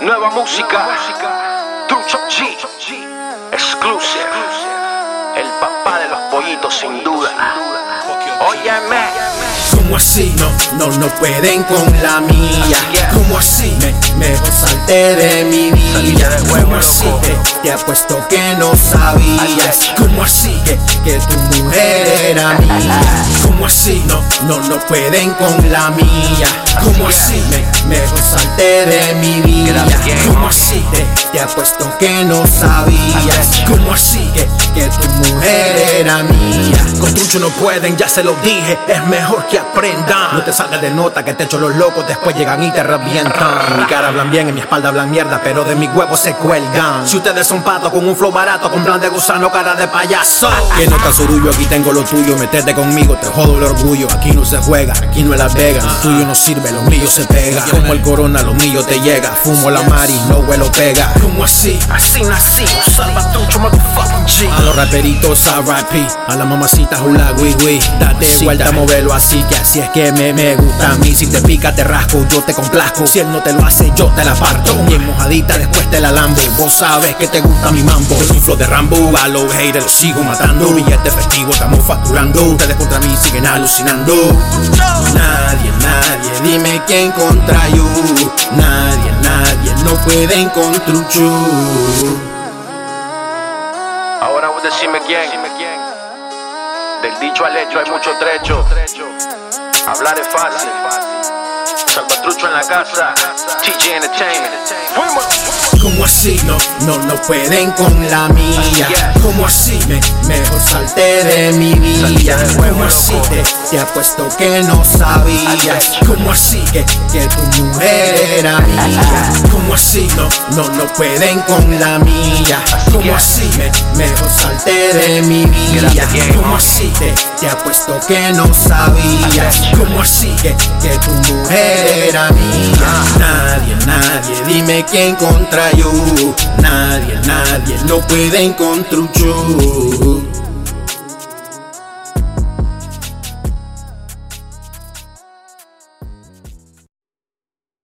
Nueva música. Trucho G. Exclusive. El papá de los pollitos, sin duda. Óyeme. ¿Cómo así? No, no, no pueden con la mía. ¿Cómo así? Me, mejor salte de mi vida. ¿Cómo así? Te, te apuesto que no sabías. ¿Cómo así? Que, que tu mujer era mía. ¿Cómo así? No, no, no pueden con la mía. ¿Cómo así? Me, mejor salte de mi vida. ¿Cómo así? Te, te apuesto que no sabías. ¿Cómo así? Que, que tu mujer era mía. Con Trucho no pueden, ya se lo dije, es mejor que aprendan. No te salgas de nota que te echo los locos, después llegan y te revientan. Mi cara hablan bien, en mi espalda hablan mierda, pero de mis huevos se cuelgan. Si ustedes son patos con un flow barato, con plan de gusano, cara de payaso. Que no está surullo, aquí tengo lo tuyo, metete conmigo, te jodo el orgullo. Aquí no se juega, aquí no es Las Vegas. Lo tuyo no sirve, los míos se pega. Como el corona, lo mío te llega. Fumo la mari, no huelo pega. ¿Cómo así? Así nacimos, salva A los raperitos RIP, a la mamacita hula wii Date vuelta, móvelo así que así es que me, me gusta a mí. Si te pica, te rasco, yo te complazco. Si él no te lo hace, yo te la parto. Bien mojadita, después te la lambo. Vos sabes que te gusta mi mambo. Es un flow de Rambo, a los haters los sigo matando. Billete festivo, estamos facturando. Ustedes contra mí siguen alucinando. Nadie, nadie, dime quién contra you. Nadie, nadie, no pueden con Trucho. Decime quién. Del dicho al hecho hay mucho trecho. Hablar es fácil. Salvatrucho en la casa. TG Entertainment. Fuimos. ¿Cómo así? No, no, no pueden con la mía. ¿Cómo así? Me, mejor salte de mi vida. ¿Cómo así? Te, te apuesto que no sabías. ¿Cómo así? Que, que tu mujer era mía. ¿Cómo así? No, no, pueden con la mía. ¿Cómo así? Me, mejor salte de mi vida. ¿Cómo así? Te, te apuesto que no sabías. ¿Cómo así? Que, que tu mujer era mía. Nadie, nadie, dime quién contra yo. Nadie, nadie, no pueden con Trucho.